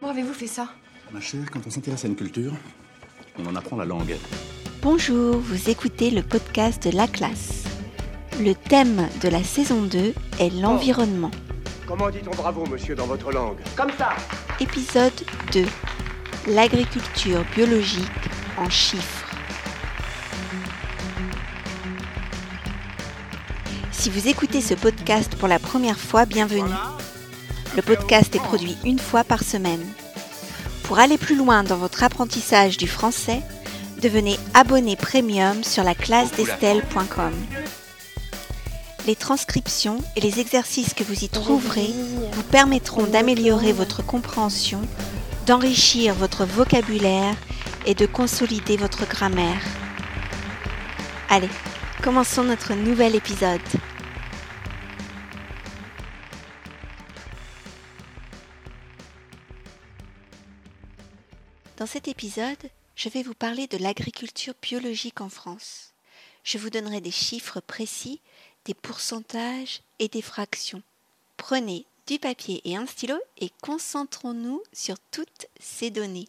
Comment avez-vous fait ça? Ma chère, quand on s'intéresse à une culture, on en apprend la langue. Bonjour, vous écoutez le podcast de La Classe. Le thème de la saison 2 est l'environnement. Comment dit-on bravo, monsieur, dans votre langue? Comme ça Épisode 2. L'agriculture biologique en chiffres. Si vous écoutez ce podcast pour la première fois, bienvenue. Le podcast est produit une fois par semaine. Pour aller plus loin dans votre apprentissage du français, devenez abonné premium sur la classe d'Estelle.com. Les transcriptions et les exercices que vous y trouverez vous permettront d'améliorer votre compréhension, d'enrichir votre vocabulaire et de consolider votre grammaire. Allez, commençons notre nouvel épisode. Dans cet épisode, je vais vous parler de l'agriculture biologique en France. Je vous donnerai des chiffres précis, des pourcentages et des fractions. Prenez du papier et un stylo et concentrons-nous sur toutes ces données.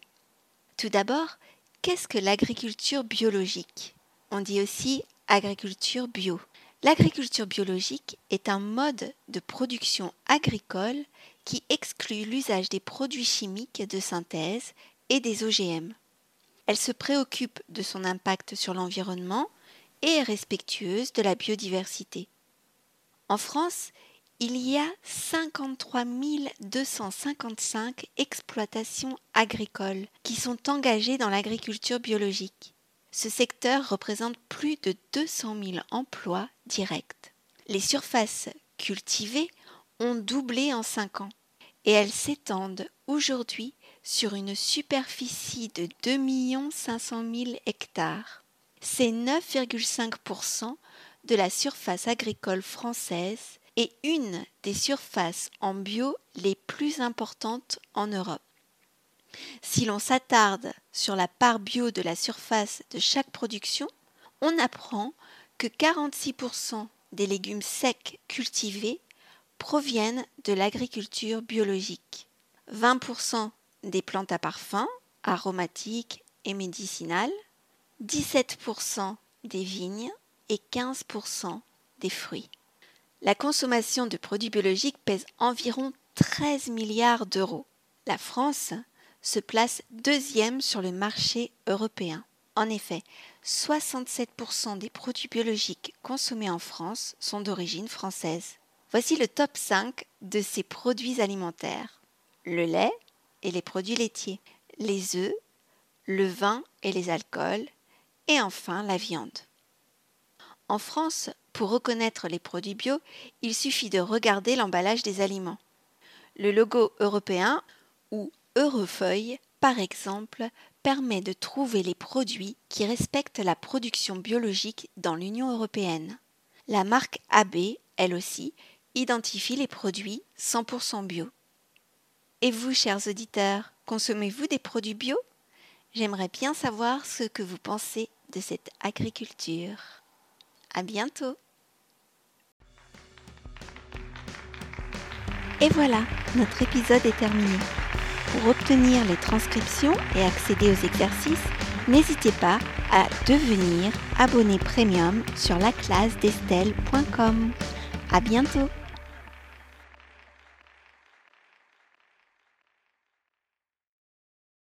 Tout d'abord, qu'est-ce que l'agriculture biologique? On dit aussi agriculture bio. L'agriculture biologique est un mode de production agricole qui exclut l'usage des produits chimiques de synthèse et des OGM. Elle se préoccupe de son impact sur l'environnement et est respectueuse de la biodiversité. En France, il y a 53 255 exploitations agricoles qui sont engagées dans l'agriculture biologique. Ce secteur représente plus de 200 000 emplois directs. Les surfaces cultivées ont doublé en 5 ans et elles s'étendent aujourd'hui sur une superficie de 2 500 000 hectares. C'est 9,5% de la surface agricole française et une des surfaces en bio les plus importantes en Europe. Si l'on s'attarde sur la part bio de la surface de chaque production, on apprend que 46% des légumes secs cultivés proviennent de l'agriculture biologique, 20% des plantes à parfum, aromatiques et médicinales, 17% des vignes et 15% des fruits. La consommation de produits biologiques pèse environ 13 milliards d'euros. La France se place deuxième sur le marché européen. En effet, 67% des produits biologiques consommés en France sont d'origine française. Voici le top 5 de ces produits alimentaires. Le lait, et les produits laitiers, les œufs, le vin et les alcools, et enfin la viande. En France, pour reconnaître les produits bio, il suffit de regarder l'emballage des aliments. Le logo européen ou Eurofeuille, par exemple, permet de trouver les produits qui respectent la production biologique dans l'Union européenne. La marque AB, elle aussi, identifie les produits 100% bio. Et vous, chers auditeurs, consommez-vous des produits bio? J'aimerais bien savoir ce que vous pensez de cette agriculture. À bientôt Et voilà, notre épisode est terminé. Pour obtenir les transcriptions et accéder aux exercices, n'hésitez pas à devenir abonné premium sur la classe d'Estelle.com. À bientôt